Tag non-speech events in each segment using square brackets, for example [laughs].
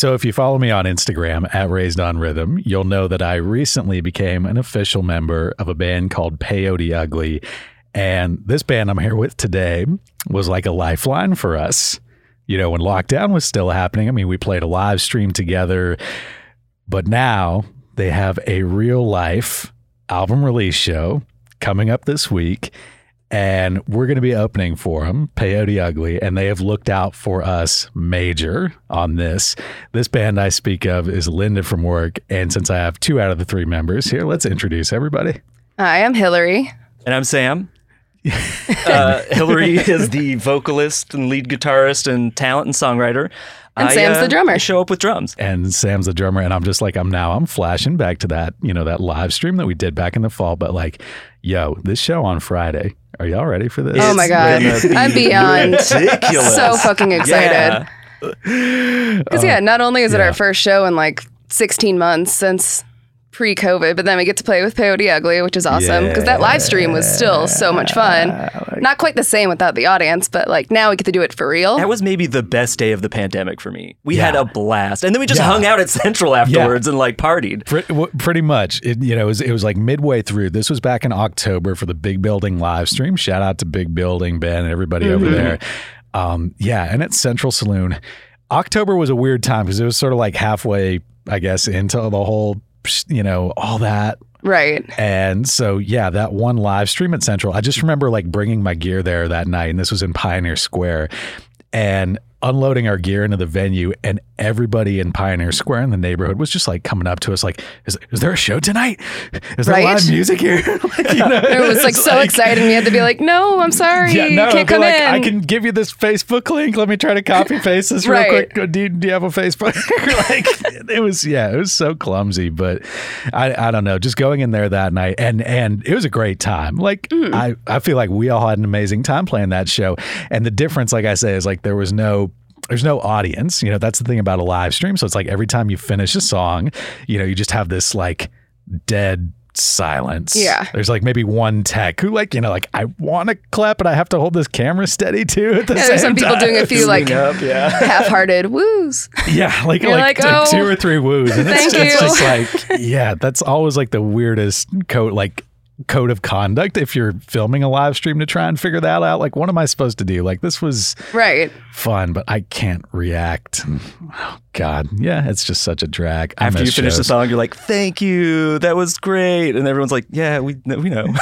So if you follow me on Instagram at Raised on Rhythm, you'll know that I recently became an official member of a band called Peyote Ugly. And this band I'm here with today was like a lifeline for us. You know, when lockdown was still happening, I mean, we played a live stream together, but now they have a real life album release show coming up this week and we're going to be opening for them, Peyote Ugly, and they have looked out for us major on this. This band I speak of is Linda from work, and since I have two out of the three members here, let's introduce everybody. Hi, I'm Hillary. And I'm Sam. [laughs] uh, Hillary is the vocalist and lead guitarist and talent and songwriter. And I, Sam's uh, the drummer. Show up with drums. And Sam's the drummer, and I'm just like, I'm now, I'm flashing back to that, you know, that live stream that we did back in the fall. But like, yo, this show on Friday, are y'all ready for this? Oh my God. be I'm beyond ridiculous. so fucking excited. Yeah. [laughs] Because, yeah, not only is it yeah. our first show in like 16 months since pre COVID, but then we get to play with Peyote Ugly, which is awesome. Because that live stream was still so much fun. Not quite the same without the audience, but like now we get to do it for real. That was maybe the best day of the pandemic for me. We Yeah. had a blast. And then we just Yeah. hung out at Central afterwards and like partied. Pretty, w- pretty much. It, you know, it was, it was like midway through. This was back in October for the Big Building live stream. Shout out to Big Building, Ben, and everybody over there. Um, yeah, and at Central Saloon. October was a weird time because it was sort of like halfway, I guess, into the whole, you know, all that. right. And so, yeah, that one live stream at Central, I just remember like bringing my gear there that night, and this was in Pioneer Square, and unloading our gear into the venue, and everybody in Pioneer Square in the neighborhood was just like coming up to us, like, "Is, is there a show tonight? Is there Right? live music here?" [laughs] like, you know, [laughs] It was like so excited, and we had to be like, no, I'm sorry. Yeah, no, can't come like, in. I can give you this Facebook link. Let me try to copy [laughs] paste this real Right. quick. Do you, do you have a Facebook? like it was, yeah, it was so clumsy, but I, I don't know. Just going in there that night and and it was a great time. Like Mm. I, I feel like we all had an amazing time playing that show. And the difference, like I say, is like there was no there's no audience. You know, that's the thing about a live stream. So it's like every time you finish a song, you know, you just have this like dead silence. Yeah. There's like maybe one tech who like, you know, like I want to clap, but I have to hold this camera steady too at the [laughs] Yeah, same there's some people time. doing a few like up, yeah. [laughs] half-hearted woos. Yeah, [laughs] like You're like, like, like "Oh, two or three woos. And it's, thank it's you." just like, yeah, that's always like the weirdest code, like code of conduct if you're filming a live stream to try and figure that out. Like, what am I supposed to do? Like, this was Right. fun, but I can't react. Hmm. Oh, God. Yeah, it's just such a drag. I After you miss finish the song, you're like, "Thank you, that was great," and everyone's like, "Yeah, we we know." [laughs]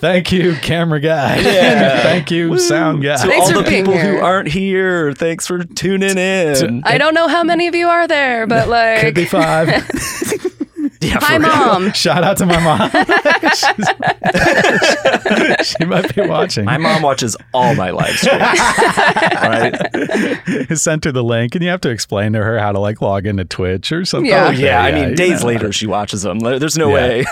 Thank you, camera guy. Yeah. [laughs] Thank you, sound guy. to Thanks all for the being people here. who aren't here, thanks for tuning in. I don't know how many of you are there, but like, [laughs] Could be like, five. Yeah, hi for real. mom. [laughs] Shout out to my mom. [laughs] [laughs] She might be watching. My mom watches all my live streams. right? sent her the link, and you have to explain to her how to like log into Twitch or something. Yeah. Oh like yeah. I mean, you days know. later she watches them. There's no Yeah. way.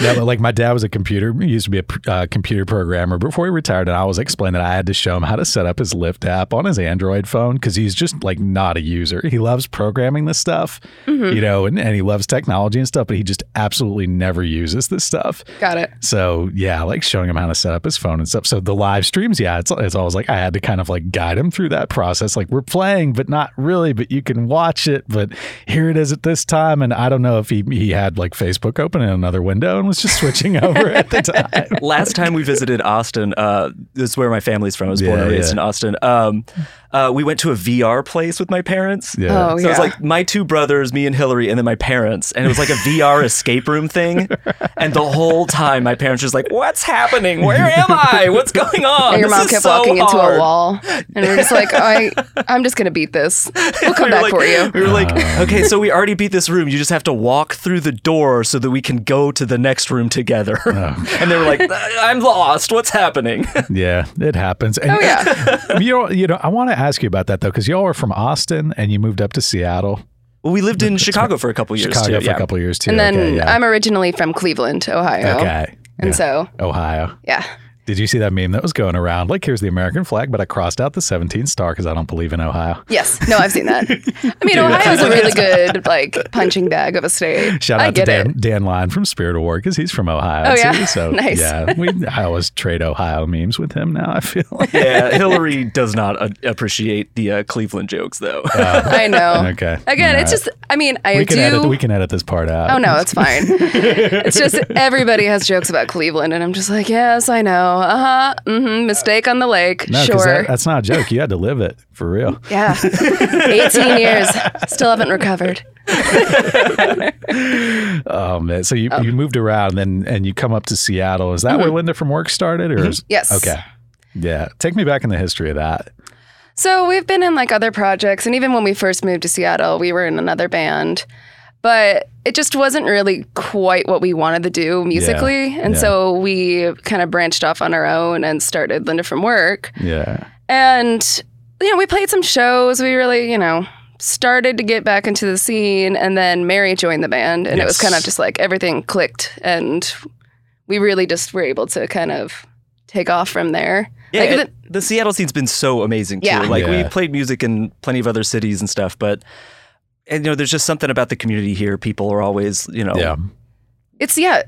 Yeah, but like my dad was a computer, he used to be a uh, computer programmer before he retired, and I was explaining that I had to show him how to set up his Lyft app on his Android phone because he's just like not a user. He loves programming this stuff, you know, and, and he loves technology and stuff, but he just absolutely never uses this stuff. Got it. So yeah, like showing him how to set up his phone and stuff. So the live streams, yeah, it's it's always like I had to kind of like guide him through that process. Like we're playing, but not really. But you can watch it. But here it is at this time, and I don't know if he he had like Facebook open in another window and was just switching [laughs] over at the time. Last time we visited Austin, uh, this is where my family's from. I was born Yeah, and raised yeah. in Austin. Um, uh, we went to a VR place with my parents. Yeah. Oh, So it was like my two brothers, me and Hillary, and then my parents. And it was like a VR escape room thing. And the whole time, my parents were just like, What's happening? Where am I? What's going on? And your This mom kept so walking into a wall, and we're just like, I, I'm just gonna beat this. We'll [laughs] come We back like- for you. We were like, okay, so we already beat this room. You just have to walk through the door so that we can go to the next room together. Oh. [laughs] and they were like, uh, I'm lost. What's happening? [laughs] Yeah, it happens. And, Oh, yeah. you know, you know, I want to ask you about that though, because y'all are from Austin and you moved up to Seattle, well, we lived in Chicago for a couple years Chicago too. for yeah. a couple years too. And then okay, yeah. I'm originally from Cleveland, Ohio. okay, And Yeah. so, Ohio. yeah, Did you see that meme that was going around? Like, here's the American flag, but I crossed out the 17th star because I don't believe in Ohio. Yes. No, I've seen that. I mean, [laughs] Ohio's a really good like punching bag of a state. Shout I out to Dan, it. Dan Line from Spirit of War because he's from Ohio. Oh, yeah? too. So, [laughs] Nice. yeah, we, I always trade Ohio memes with him now, I feel like. Yeah, Hillary does not uh, appreciate the uh, Cleveland jokes, though. [laughs] I know. Okay. Again, All it's just. I mean, I we can do. edit we can edit this part out. Oh no, it's fine. it's just everybody has jokes about Cleveland, and I'm just like, yes, I know. Uh huh. Mm-hmm. Mistake on the lake. No, 'cause sure. that, that's not a joke. You had to live it for real. [laughs] yeah. 18 years, still haven't recovered. [laughs] Oh man! So you, you moved around, and then and you come up to Seattle. Is that where Linda from work started, or is, Mm-hmm. Yes. Okay, yeah. Take me back in the history of that. So we've been in like other projects, and even when we first moved to Seattle, we were in another band, but it just wasn't really quite what we wanted to do musically, and yeah. so we kind of branched off on our own and started Linda from Work. Yeah, And, you know, we played some shows. We really, you know, started to get back into the scene. And then Mary joined the band. And it was kind of just like everything clicked. And we really just were able to kind of take off from there. Yeah, Like, it- the, Seattle scene's been so amazing too. Yeah. Like Yeah. we played music in plenty of other cities and stuff, but and you know, there's just something about the community here. People are always, you know, yeah, it's, yeah.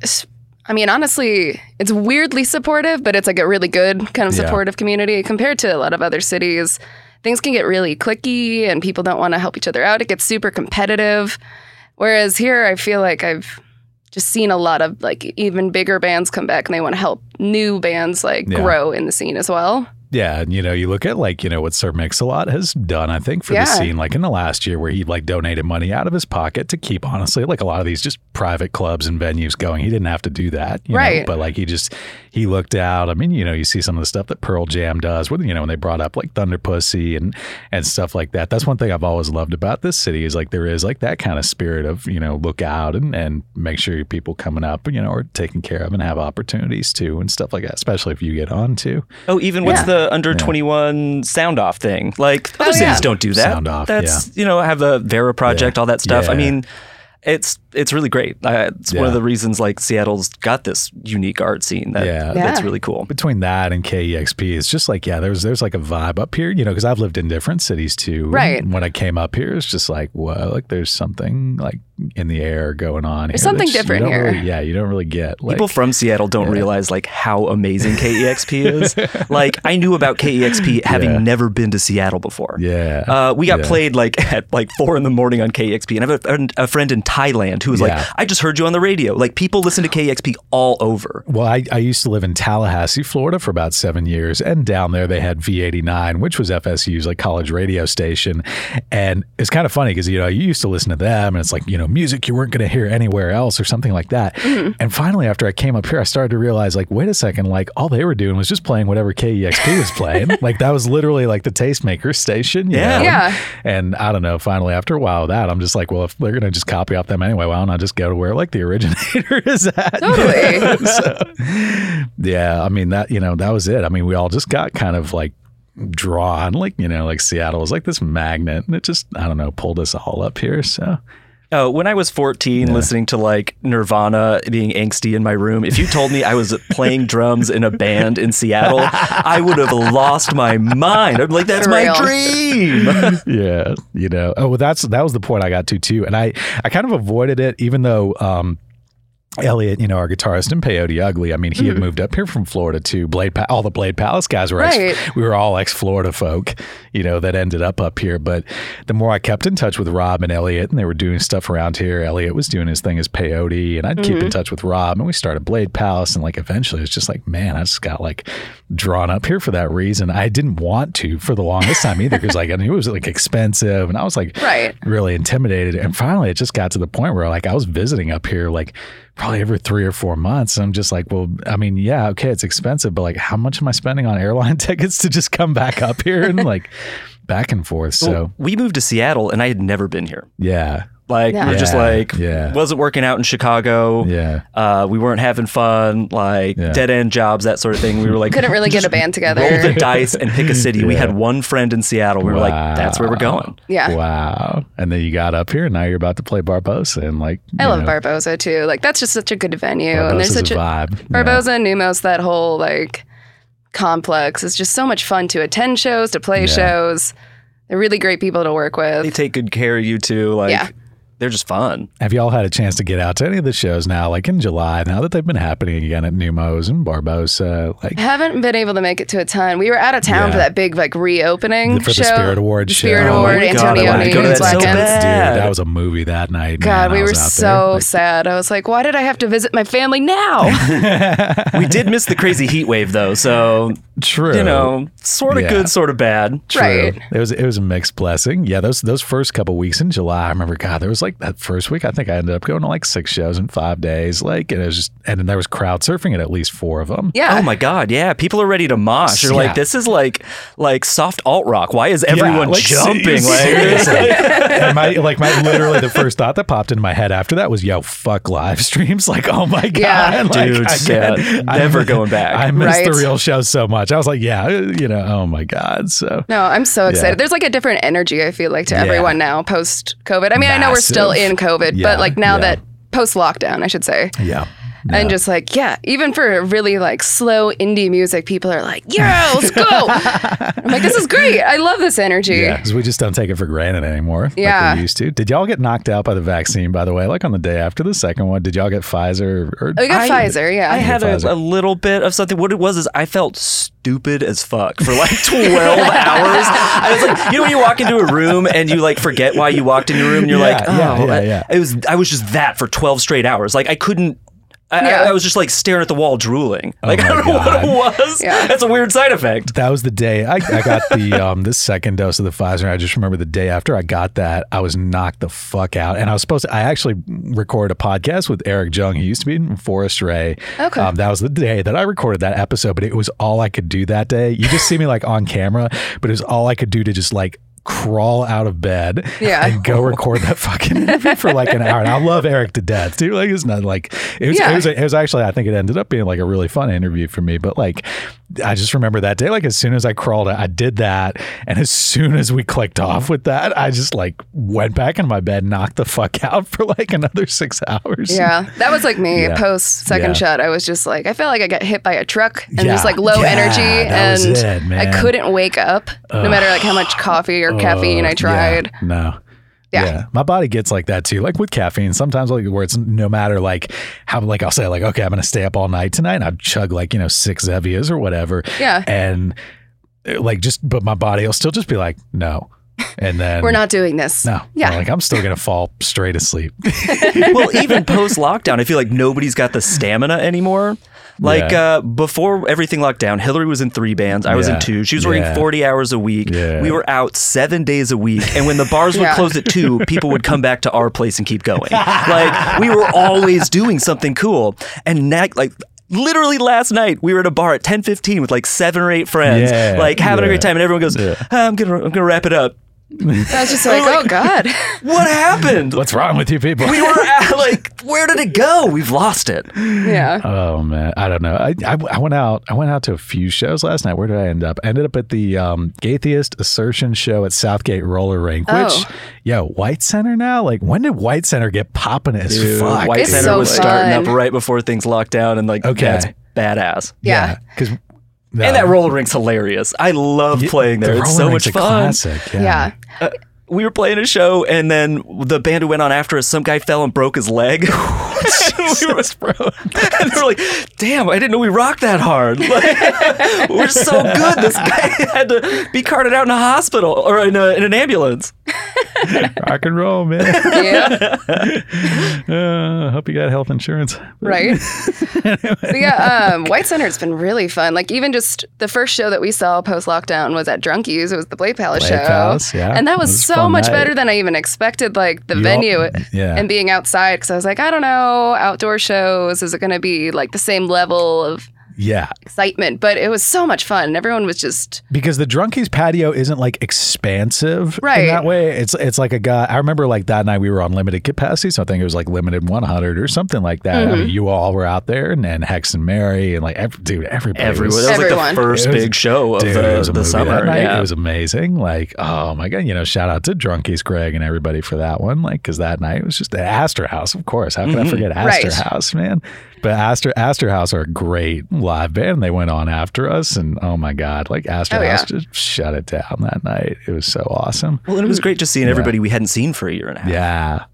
I mean, honestly, it's weirdly supportive, but it's like a really good kind of Yeah. supportive community compared to a lot of other cities. Things can get really clicky and people don't want to help each other out. It gets super competitive. Whereas here, I feel like I've just seen a lot of like even bigger bands come back and they want to help new bands like Yeah. grow in the scene as well. Yeah. And you know, you look at like you know what Sir Mix-a-Lot has done. I think for Yeah. the scene, like in the last year, where he like donated money out of his pocket to keep honestly like a lot of these just private clubs and venues going. He didn't have to do that, you know, Right. but like he just he looked out. I mean, you know, you see some of the stuff that Pearl Jam does, with you know, when they brought up like Thunder Pussy and and stuff like that. That's one thing I've always loved about this city is like there is like that kind of spirit of you know look out and and make sure your people coming up you know are taken care of and have opportunities too and stuff like that. Especially if you get on to. Oh, even what's Yeah. The under 21 sound off thing? Like other Oh, cities yeah. don't do that. Sound off, That's you know have the Vera project, Yeah. all that stuff. I mean, it's it's really great. Uh, it's one of the reasons like Seattle's got this unique art scene that Yeah. that's Yeah. really cool. between that and KEXP, it's just like yeah, there's there's like a vibe up here, you know, because I've lived in different cities too. Right. And when I came up here, it's just like whoa, like there's something like in the air going on. There's here something different here. really- yeah, you don't really get like People from Seattle don't realize like how amazing KEXP [laughs] is. like I knew about KEXP having Yeah. never been to Seattle before. yeah, Uh, we got Yeah. played like [laughs] at like four in the morning on KEXP, and I have a, a friend in Thailand who was Yeah. like, "I just heard you on the radio." Like people listen to KEXP all over. Well, I, I used to live in Tallahassee, Florida for about seven years. And down there, they had V89, which was FSU's like college radio station. And it's kind of funny because, you know, you used to listen to them and it's like, you know, music you weren't going to hear anywhere else or something like that. Mm-hmm. And finally, after I came up here, I started to realize, like, wait a second, like all they were doing was just playing whatever KEXP was playing. [laughs] like that was literally like the tastemaker station. you Yeah. know? Yeah. And I don't know, finally, after a while of that, I'm just like, well, if they're going to just copy off them anyway, why don't I just go to where like the originator [laughs] is at? Totally. [laughs] so, yeah, I mean that you know that was it. I mean, we all just got kind of like drawn, like you know, like Seattle was like this magnet, and it just I don't know pulled us all up here. So Oh, when I was 14, listening to like Nirvana, being angsty in my room, if you told me I was playing [laughs] drums in a band in Seattle, I would have lost my mind. I'm like, that's For my real. dream. [laughs] yeah, you know, oh well, that's that was the point I got to too, and I I kind of avoided it, even though. um Elliot, you know, our guitarist in Peyote Ugly. I mean, he had mm-hmm. moved up here from Florida to Blade, pa- all the Blade Palace guys were ex- Right. we were all ex-Florida folk, you know, that ended up up here. But the more I kept in touch with Rob and Elliot, and they were doing stuff around here. Elliot was doing his thing as Peyote, and I'd keep in mm-hmm. touch with Rob, and we started Blade Palace. And like eventually, it's just like, man, I just got like drawn up here for that reason. I didn't want to for the longest time either, because like I knew it was like expensive, and I was like, Right. really intimidated. And finally, it just got to the point where like I was visiting up here like probably every three or four months. I'm just like, well, I mean, yeah, okay, it's expensive, but like, how much am I spending on airline [laughs] tickets to just come back up here and like back and forth? So we moved to Seattle and I had never been here. yeah, Like, Yeah. we we're just like, yeah. wasn't working out in Chicago. yeah, Uh, we weren't having fun, like Yeah. dead end jobs, that sort of thing. We were like, Couldn't really get a band together. roll the together. dice and pick a city. We had one friend in Seattle. We were like, that's where we're going. Yeah. wow. And then you got up here, and now you're about to play Barboza, and like I love know, Barboza too. Like that's just such a good venue, and there's such a a vibe. Yeah. Barboza and Neumos. That whole like complex. It's just so much fun to attend shows, to play Yeah. shows. They're really great people to work with. They take good care of you too. Like Yeah. They're just fun. Have y'all had a chance to get out to any of the shows now, like in July, now that they've been happening again at Neumos and Barboza? Like, haven't been able to make it to a ton. We were out of town Yeah. for that big like reopening For the show. Spirit Awards The show. Spirit Oh Award, my God, Antonio wanted to to that so Black Ends. bad. dude, that was a movie that night. God, man. We were so. Like, sad. I was like, why did I have to visit my family now? [laughs] we did miss the crazy heat wave though, so True. you know, sort of Yeah. good, sort of bad. True. Right. It was it was a mixed blessing. Yeah, those those first couple weeks in July, I remember God, there was like that first week. I think I ended up going to like six shows in five days. Like, and it was just, and then there was crowd surfing at at least four of them. yeah. Oh my god, yeah. People are ready to mosh. You're Yeah. like, this is like like soft alt rock. Why is everyone like, jumping? se- Like, seriously. [laughs] [laughs] my like my literally the first thought that popped into my head after that was, yo, fuck live streams. [laughs] Like, oh my god, Yeah. like, Dude, again, yeah, I never going back. I missed the real show so much. I was like, yeah, you know, oh my god. So No, I'm so excited. Yeah. There's like a different energy I feel like to Yeah. everyone now post COVID. I mean, I know we're still in COVID, Yeah, but like now that post lockdown, I should say. yeah. And just like, yeah, even for really like slow indie music, people are like, yeah, let's go. [laughs] I'm like, this is great. I love this energy. Yeah, because we just don't take it for granted anymore. Yeah. like we used to. Did y'all get knocked out by the vaccine? By the way, like on the day after the second one, did y'all get Pfizer? Or Oh, you got I- Pfizer, yeah. I had a, a little bit of something. What it was is I felt stupid as fuck for like [laughs] 12 hours. I was like, you know, when you walk into a room and you like forget why you walked into a room and you're Yeah, like, oh, yeah, yeah, yeah. it was, I was just that for 12 straight hours. Like I couldn't, I, I- Yeah. I was just like staring at the wall drooling. Like [laughs] I Oh my don't know what it was. Yeah. That's a weird side effect. That was the day I, I got the um the second dose of the Pfizer. I just remember the day after I got that, I was knocked the fuck out. And I was supposed to I actually recorded a podcast with Eric Jung. He used to be in Forest Ray. Okay. Um, that was the day that I recorded that episode, but it was all I could do that day. You just see me like on camera, but it was all I could do to just like crawl out of bed Yeah. and go [laughs] record that fucking interview for like an hour. And I love Eric to death too. Like it's not like it was, Yeah. it was it was actually I think it ended up being like a really fun interview for me. But like I just remember that day, like as soon as I crawled out, I did that. And as soon as we clicked off with that, I just like went back in my bed, knocked the fuck [laughs] out for like another six hours. Yeah, that was like me Yeah. post second Yeah. shot. I was just like, I felt like I got hit by a truck and Yeah. just like low energy, and it. I couldn't wake up no matter like how much [sighs] coffee or caffeine I Uh, tried. yeah, no. Yeah. My body gets like that too. Like with caffeine, sometimes like where it's no matter like how like I'll say like, okay, I'm gonna stay up all night tonight and I'll chug like, you know, six Zevias or whatever. Yeah. And uh, like just but my body will still just be like, no. And then We're not doing this. no. Yeah. Like I'm still gonna fall straight asleep. [laughs] [laughs] well, even post lockdown, I feel like nobody's got the stamina anymore. Like Yeah. uh, before everything locked down, Hillary was in three bands. I was in two. She was Yeah. working 40 hours a week. Yeah. We were out seven days a week. And when the bars would Yeah. close at two, people would come back to our place and keep going. [laughs] like we were always doing something cool. And now, like, Literally last night, we were at a bar at ten fifteen with like seven or eight friends, Yeah, like having a great time, and everyone goes, Yeah. "Ah, "I'm gonna, I'm gonna wrap it up." I was just like, oh god. [laughs] What happened? What's wrong with you people? we were at, like, where did it go? We've lost it. yeah. Oh man, I don't know. I, I I went out. I went out to a few shows last night. Where did I end up? I ended up at the um, Gaytheist Assertion show at Southgate Roller Rink. Which, Oh. yo, White Center now. Like, when did White Center get popping as Dude, fuck? White It's Center so was starting up right before things locked down, and like, Okay. that's badass. Yeah. because and that roller rink's hilarious. I love playing there. It's so much fun. Classic. Yeah. Yeah. Uh, We were playing a show, and then the band who went on after us, some guy fell and broke his leg. [laughs] we were, and they were like, "Damn, I didn't know we rocked that hard. [laughs] Like, we're so good. This guy [laughs] had to be carted out in a hospital or in, a, in an ambulance." Rock and roll, man. Yeah. uh, hope you got health insurance. right? but yeah, um, White Center's been really fun. Like even just the first show that we saw post lockdown was at Drunkies. It was the Blade Palace Blade show, Palace, yeah. and that was, It was a so much night. better than I even expected. Like the venue yeah. and being outside because I was like, I don't know, outdoor shows is it going to be like the same level of Yeah, excitement? But it was so much fun. and Everyone was just because the drunkies patio isn't like expansive right in Right. that way. It's it's like a guy. I remember like that night we were on limited capacity, so I think it was like limited 100 or something like that. Mm-hmm. mean, you all were out there, and, and Hex and Mary, and like every, dude, everybody. Everyone. Was, That was like Everyone. the first was- big show of Dude, the, it was a the summer. night. Yeah. It was amazing. Like, oh my god, you know, shout out to Drunkies Greg and everybody for that one. Like, because that night was just at Astor House, of course. How could I forget Astor Right. House, man? But Astor Astor House are a great live band. They went on after us, and oh my god, like Astor Oh, House yeah. just shut it down that night. It was so awesome. Well, and it was great just seeing everybody we hadn't seen for a year and a half. Yeah,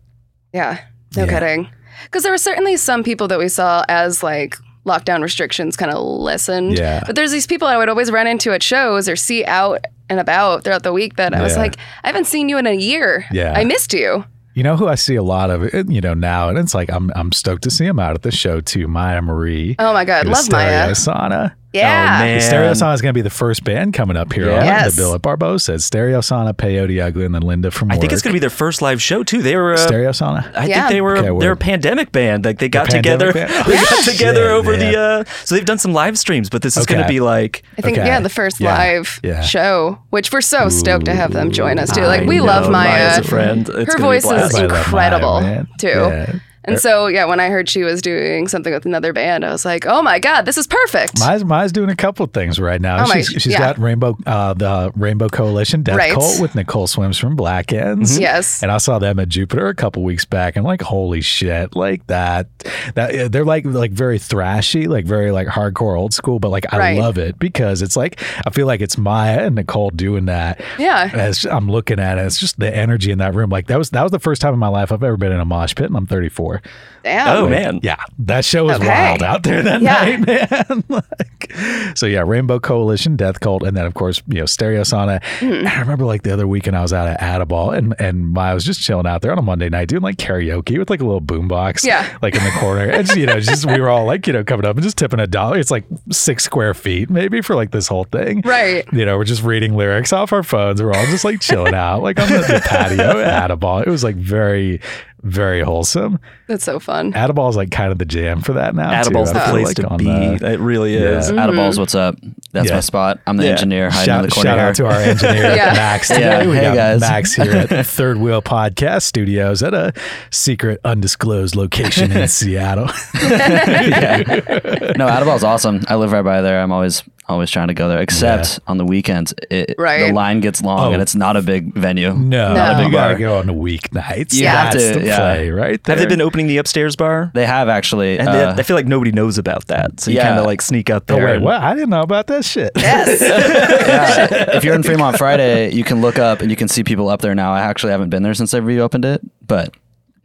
Yeah, no Yeah. kidding. Because there were certainly some people that we saw as like lockdown restrictions kind of lessened. Yeah. But there's these people I would always run into at shows or see out and about throughout the week that I was like, I haven't seen you in a year. Yeah. I missed you. You know who I see a lot of, eh, you know, now, and it's like I'm I'm stoked to see him out at the show too. Maya Marie. Oh my God, love Maya. Sauna. Yeah. Oh, man. Stereo Sauna is going to be the first band coming up here Yeah. on Yes. the bill at Barboza. It's Stereo Sauna, Peyote Ugly, and then Linda from I think it's going to be their first live show too. They were. Uh, Stereo Sauna. I Yeah. think they were. Okay, they're a pandemic band. Like they got pandemic together. band? [laughs] They got together Shit, over man. the. Uh, so they've done some live streams, but this is going to be like. I think Okay. yeah, the first Yeah. live Yeah. show, which we're so stoked to have them join us too. Like I we love know, Maya. Maya's a friend. It's Her voice is I love Maya, incredible man. too. And so yeah, when I heard she was doing something with another band, I was like, oh my god, this is perfect. Maya's, Maya's doing a couple of things right now. Oh my- she's she's yeah. got Rainbow, uh, the Rainbow Coalition Death Right. Cult with Nicole Swims from Black Ends. Yes. and I saw them at Jupiter a couple weeks back. and like, holy shit, like that. That they're like like very thrashy, like very like hardcore old school, but like I Right. love it because it's like I feel like it's Maya and Nicole doing that. Yeah. As I'm looking at it, it's just the energy in that room. Like that was that was the first time in my life I've ever been in a mosh pit, and I'm 34. Damn. Oh man. Yeah, that show was Okay. wild out there that Yeah. night, [laughs] man. [laughs] like, so yeah, Rainbow Coalition, Death Cult, and then of course you know Stereo Sauna. Mm-hmm. I remember like the other weekend I was out at Add-a-Ball, and and Maya was just chilling out there on a Monday night doing like karaoke with like a little boombox, Yeah. like in the corner, and you know just we were all like you know coming up and just tipping a dollar. It's like six square feet maybe for like this whole thing, Right. You know, we're just reading lyrics off our phones. We're all just like chilling out, like on the, the patio at Add-a-Ball. It was like very. Very wholesome. That's so fun. Add-a-Ball is like kind of the jam for that now. too. Add-a-Ball's I the place like to be. the- it really is. Yeah. Mm-hmm. Add-a-Ball's, what's up? That's Yeah. my spot. I'm the Yeah. engineer hiding in Shout, the corner shout here. out to our engineer [laughs] Yeah. Max today. Yeah. We Hey, got guys. Max here at [laughs] Third Wheel Podcast Studios at a secret undisclosed location in [laughs] Seattle. no, Add-a-Ball's awesome. I live right by there. I'm always always trying to go there. Except on the weekends, it, Right. the line gets long Oh. and it's not a big venue. No, No. you Big gotta bar. go on the weeknights. You have That's to, the yeah. play right there. Have they been opening the upstairs bar? They have actually. And uh, they, I feel like nobody knows about that, so you Yeah. kind of like sneak up Oh there. wait, and- what? I didn't know about that shit. Yes. [laughs] yeah. if you're in Fremont Friday, you can look up and you can see people up there now. I actually haven't been there since they reopened it, but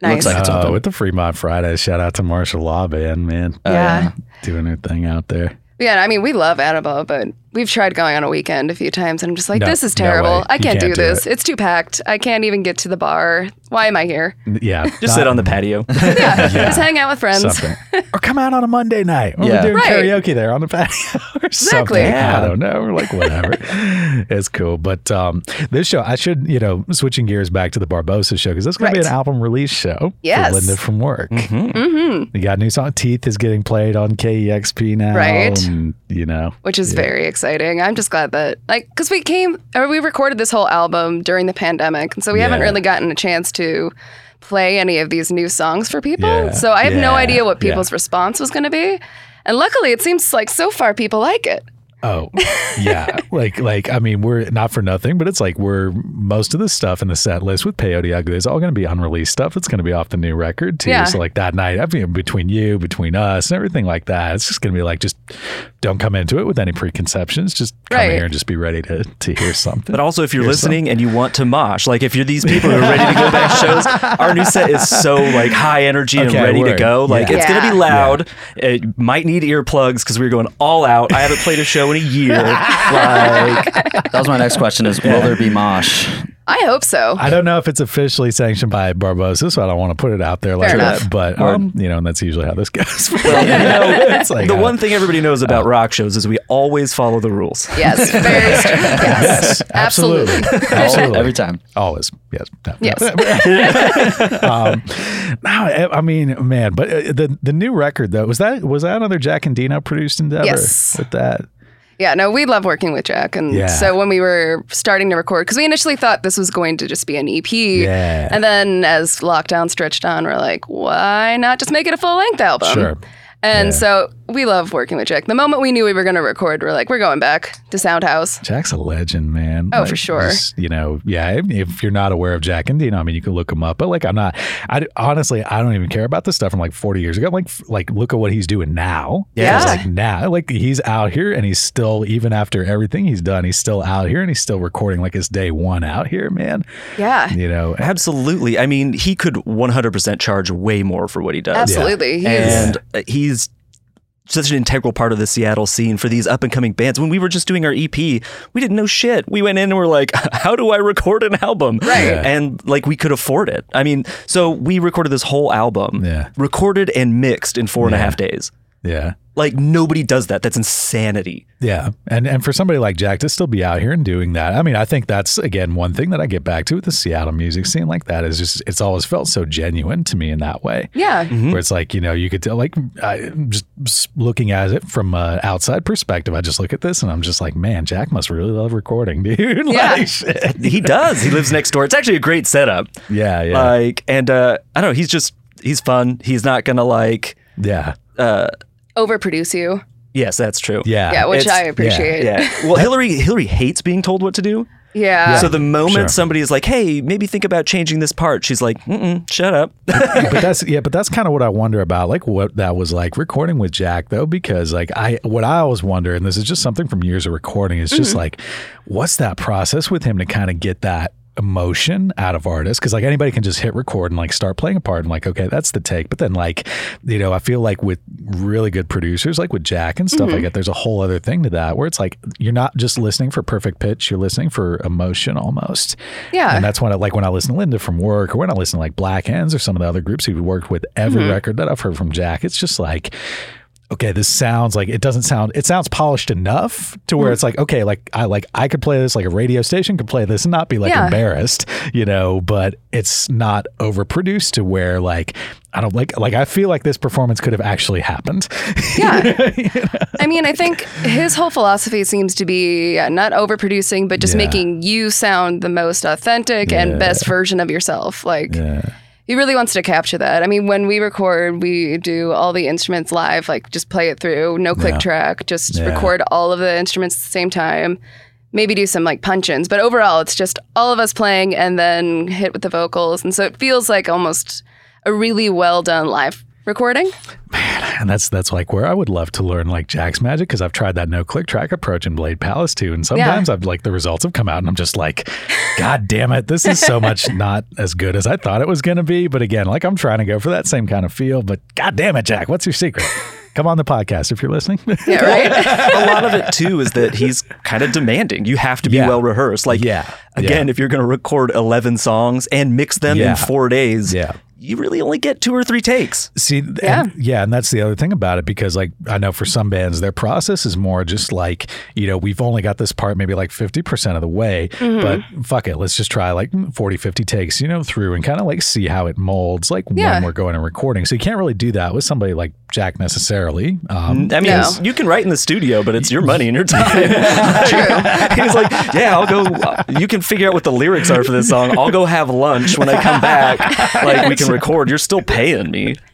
Nice. looks like it's Oh, open. with the Fremont Friday, shout out to Marshall Law Band, man. yeah. Doing their thing out there. Yeah, I mean, we love Annabelle, but we've tried going on a weekend a few times, and I'm just like, No, this is no terrible. way. I You can't, can't do do this. it. It's too packed. I can't even get to the bar. Why am I here? Yeah. [laughs] Just sit on the patio. [laughs] Yeah, just hang out with friends. something. [laughs] or come out on a Monday night. Or Yeah. We're doing Right. karaoke there on the patio or Exactly. something. Yeah. I don't know. We're like, whatever. it's cool. But um, this show, I should, you know, switching gears back to the Barboza show because this is going to Right. be an album release show Yes. for Linda from work. Mm-hmm. You got a new song. Teeth is getting played on KEXP now. Right. And, you know, which is very exciting. I'm just glad that, like, because we came or we recorded this whole album during the pandemic, and so we haven't really gotten a chance to play any of these new songs for people. Yeah. So I have no idea what Yeah. people's response was going to be. And luckily, it seems like so far people like it. Oh, yeah. [laughs] like, like, I mean, we're not for nothing, but it's like we're most of the stuff in the set list with Peyote Ugly is all going to be unreleased stuff. It's going to be off the new record too. Yeah. So like that night, I mean, between you, between us, and everything like that, it's just going to be like, just don't come into it with any preconceptions. Just come Right. here and just be ready to to hear [laughs] something. But also, if you're Here's listening and you want to mosh, like if you're these people who are ready to go back to shows, [laughs] our new set is so like high energy and Okay, ready to go. Like Yeah. it's gonna be loud. It might need earplugs because we're going all out. I haven't played a show in a year. [laughs] like that was my next question: Is will there be mosh? I hope so. I don't know if it's officially sanctioned by Barboza, so I don't want to put it out there like Fair that. enough. But um, you know, and that's usually how this goes. [laughs] well, you know, [laughs] it's like the uh, one thing everybody knows about rock shows is we always follow the rules. yes, very [laughs] strict. Yes, Yes, absolutely, absolutely. absolutely. Every time. Always, yes, No, no. Yes. um, no, I I mean, man, but uh, the the new record though was that was that another Jack Endino produced endeavor? Yes. with that. Yeah, no, we love working with Jack. And Yeah. so when we were starting to record, because we initially thought this was going to just be an EP. Yeah. And then as lockdown stretched on, we're like, why not just make it a full length album? Sure. And Yeah. so we love working with Jack. The moment we knew we were going to record, we're like, we're going back to Soundhouse. Jack's a legend, man. Oh, for sure. just, you know, yeah. If you're not aware of Jack Endino, I mean, you can look him up. But like, I'm not. I honestly, I don't even care about this stuff from like 40 years ago. Like, f- like look at what he's doing now. Yeah. Like now, like he's out here, and he's still, even after everything he's done, he's still out here, and he's still recording like his day one out here, man. Yeah. You know, Absolutely. I mean, he could 100% charge way more for what he does. Absolutely. He's, And uh, he's such an integral part of the Seattle scene for these up and coming bands. When we were just doing our EP, we didn't know shit. We went in and we're like, [laughs] how do I record an album? Right. Yeah. And like we could afford it. I mean, so we recorded this whole album, Yeah. recorded and mixed in four and a half days. Yeah. Like nobody does that. That's insanity. Yeah. And and for somebody like Jack to still be out here and doing that, I mean, I think that's again one thing that I get back to with the Seattle music scene like that is just it's always felt so genuine to me in that way. yeah. Where it's like, you know, you could tell like I just s- looking at it from an outside perspective, I just look at this and I'm just like, man, Jack must really love recording, [laughs] dude. Yeah. like shit. [laughs] He does. he lives next door. It's actually a great setup. Yeah, yeah. Like, and uh, I don't know. He's just he's fun. He's not gonna like. yeah. Overproduce you. Yes, that's true. Yeah. Yeah, which it's- I appreciate. Yeah. [laughs] Well, Hillary Hillary hates being told what to do. Yeah. So the moment Sure. somebody is like, "Hey, maybe think about changing this part," she's like, Mm-mm, "Shut up." but [laughs] that's yeah, but that's kind of what I wonder about, like what that was like recording with Jack though, because like I what I always wonder, and this is just something from years of recording, is just mm-hmm. like, what's that process with him to kind of get that emotion out of artists because like anybody can just hit record and like start playing a part and like okay that's the take but then like you know i feel like with really good producers like with jack and stuff like that there's a whole other thing to that where it's like you're not just listening for perfect pitch you're listening for emotion almost Yeah. and that's when I like when I listen to Linda from work or when I listen to like Black Hands or some of the other groups who've worked with every Mm-hmm. record that I've heard from Jack. It's just like, okay, this sounds like it doesn't sound it sounds polished enough to Mm. where it's like, okay, like I like I could play this like a radio station could play this and not be like Yeah. embarrassed, you know, but it's not overproduced to where like I don't like like I feel like this performance could have actually happened. [laughs] Yeah. I mean, I think his whole philosophy seems to be yeah, not overproducing, but just Yeah. making you sound the most authentic and best version of yourself. Like, yeah. He really wants to capture that. I mean, when we record, we do all the instruments live, like just play it through, no click Yeah. track, just Yeah. record all of the instruments at the same time. Maybe do some like punch ins, but overall, it's just all of us playing and then hit with the vocals. And so it feels like almost a really well done live recording. And that's that's like where I would love to learn like Jack's magic because I've tried that no click track approach in Blade Palace too, and sometimes I've like the results have come out and I'm just like, God damn it, this is so [laughs] much not as good as I thought it was gonna be. But again, like I'm trying to go for that same kind of feel. But God damn it, Jack, what's your secret? Come on the podcast if you're listening. [laughs] Yeah, right? a lot of it too is that he's kind of demanding. You have to be Yeah. well rehearsed. Like, Yeah. again, Yeah. if you're going to record 11 songs and mix them Yeah. in four days, Yeah. You really only get two or three takes. See, Yeah. and, yeah, and that's the other thing about it because, like, I know for some bands, their process is more just like, you know, we've only got this part maybe like 50% of the way, Mm-hmm. but fuck it, let's just try like 40, 50 takes, you know, through and kind of like see how it molds, like Yeah. when we're going and recording. So you can't really do that with somebody like Jack necessarily. Um, I mean, No. you can write in the studio, but it's your money and your [laughs] time. True. [laughs] He's like, yeah, I'll go. You can figure out what the lyrics are for this song. I'll go have lunch when I come back. Like we can record. You're still paying me. [laughs]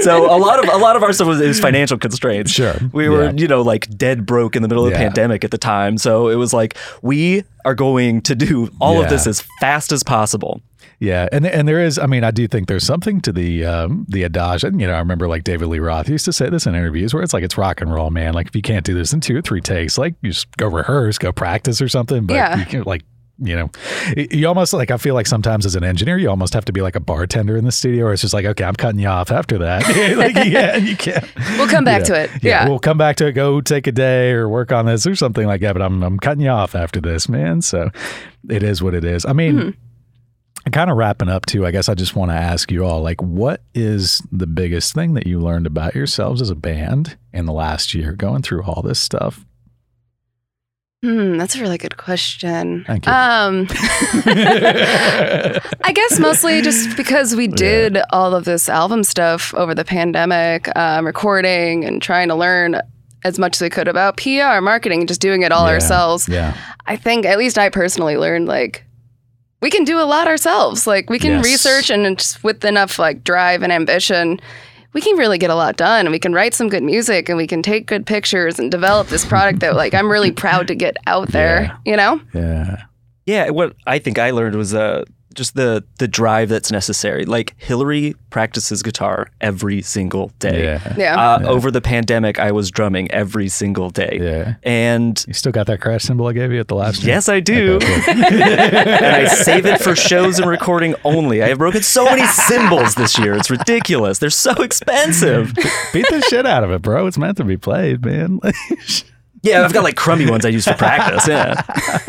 So a lot of a lot of our stuff was, it was financial constraints. Sure. we were Yeah. you know like dead broke in the middle of the Yeah. pandemic at the time. So it was like we are going to do all Yeah. of this as fast as possible. Yeah, and and there is, I mean, I do think there's something to the um, the adage, and you know, I remember like David Lee Roth used to say this in interviews where it's like it's rock and roll, man. Like if you can't do this in two or three takes, like you just go rehearse, go practice or something. But Yeah. you can like. You know, you almost like I feel like sometimes as an engineer, you almost have to be like a bartender in the studio, or it's just like, okay, I'm cutting you off after that. [laughs] like, [laughs] yeah, you can't. We'll come back you know. to it. Yeah. we'll come back to it. Go take a day or work on this or something like that. But I'm I'm cutting you off after this, man. So it is what it is. I mean, mm-hmm. kind of wrapping up too. I guess I just want to ask you all, like, what is the biggest thing that you learned about yourselves as a band in the last year, going through all this stuff? Hmm, that's a really good question. Thank you. Um, [laughs] I guess mostly just because we did all of this album stuff over the pandemic, um, recording and trying to learn as much as we could about PR, marketing, and just doing it all Yeah. ourselves. Yeah, I think, at least I personally learned, like, we can do a lot ourselves. Like, we can Yes. research and just with enough like drive and ambition, we can really get a lot done and we can write some good music and we can take good pictures and develop this product that like I'm really proud to get out there, Yeah. you know? Yeah. Yeah, what I think I learned was uh, just the the drive that's necessary. Like Hillary practices guitar every single day. Yeah. Yeah. Uh, Over the pandemic, I was drumming every single day. Yeah. And You still got that crash cymbal I gave you at the last yes, I do. [laughs] and I save it for shows and recording only. I have broken so many cymbals this year. It's ridiculous. They're so expensive. Beat the shit out of it, bro. It's meant to be played, man. [laughs] Yeah, I've got like crummy ones I use for practice. Yeah.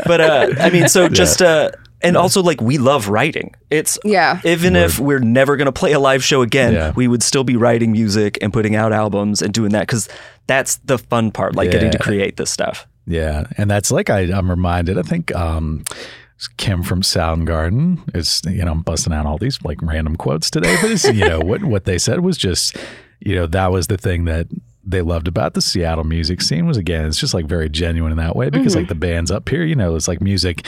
But uh, I mean, so just uh, and also like we love writing. It's Yeah. Even if we're never gonna play a live show again, Yeah. we would still be writing music and putting out albums and doing that because that's the fun part, like getting to create this stuff. Yeah, and that's like I, I'm reminded. I think um, Kim from Soundgarden is you know I'm busting out all these like random quotes today, but it's, you know what [laughs] what they said was just you know that was the thing that they loved about the Seattle music scene was again it's just like very genuine in that way because like the bands up here you know it's like music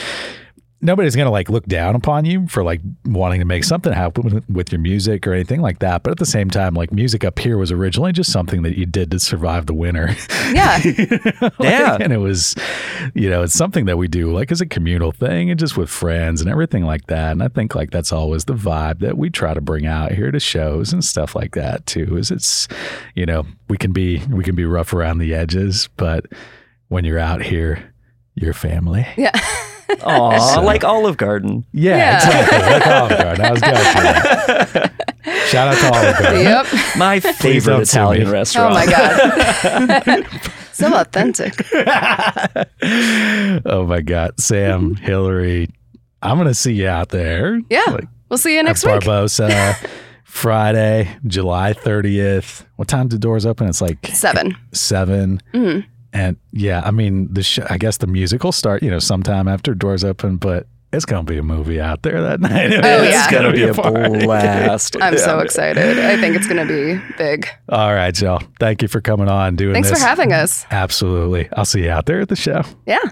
nobody's gonna like look down upon you for like wanting to make something happen with, your music or anything like that. But at the same time, like music up here was originally just something that you did to survive the winter. Yeah. [laughs] Yeah. and it was, you know, it's something that we do like as a communal thing and just with friends and everything like that. And I think like that's always the vibe that we try to bring out here to shows and stuff like that too. Is it's, you know, we can be we can be rough around the edges, but when you're out here, you're family. Yeah. [laughs] Aw, [laughs] like Olive Garden. Yeah, Yeah. exactly. [laughs] Like Olive Garden. I was going to. [laughs] Shout out to Olive Garden. yep. My favorite Italian restaurant. Oh my God. so authentic. Oh my God, Sam, Hillary, I'm gonna see you out there. Yeah. Like, We'll see you next week. Barboza, Friday, July 30th. What time do doors open? It's like Seven. 7 Mm-hmm. And yeah, I mean, the sh- I guess the music will start, you know, sometime after doors open, but it's gonna be a movie out there that [laughs] night. Oh, it's yeah. gonna be a party. blast. [laughs] I'm so excited. I think it's going to be big. All right, Joe. Thank you for coming on, doing Thanks this. for having us. Absolutely. I'll see you out there at the show. Yeah.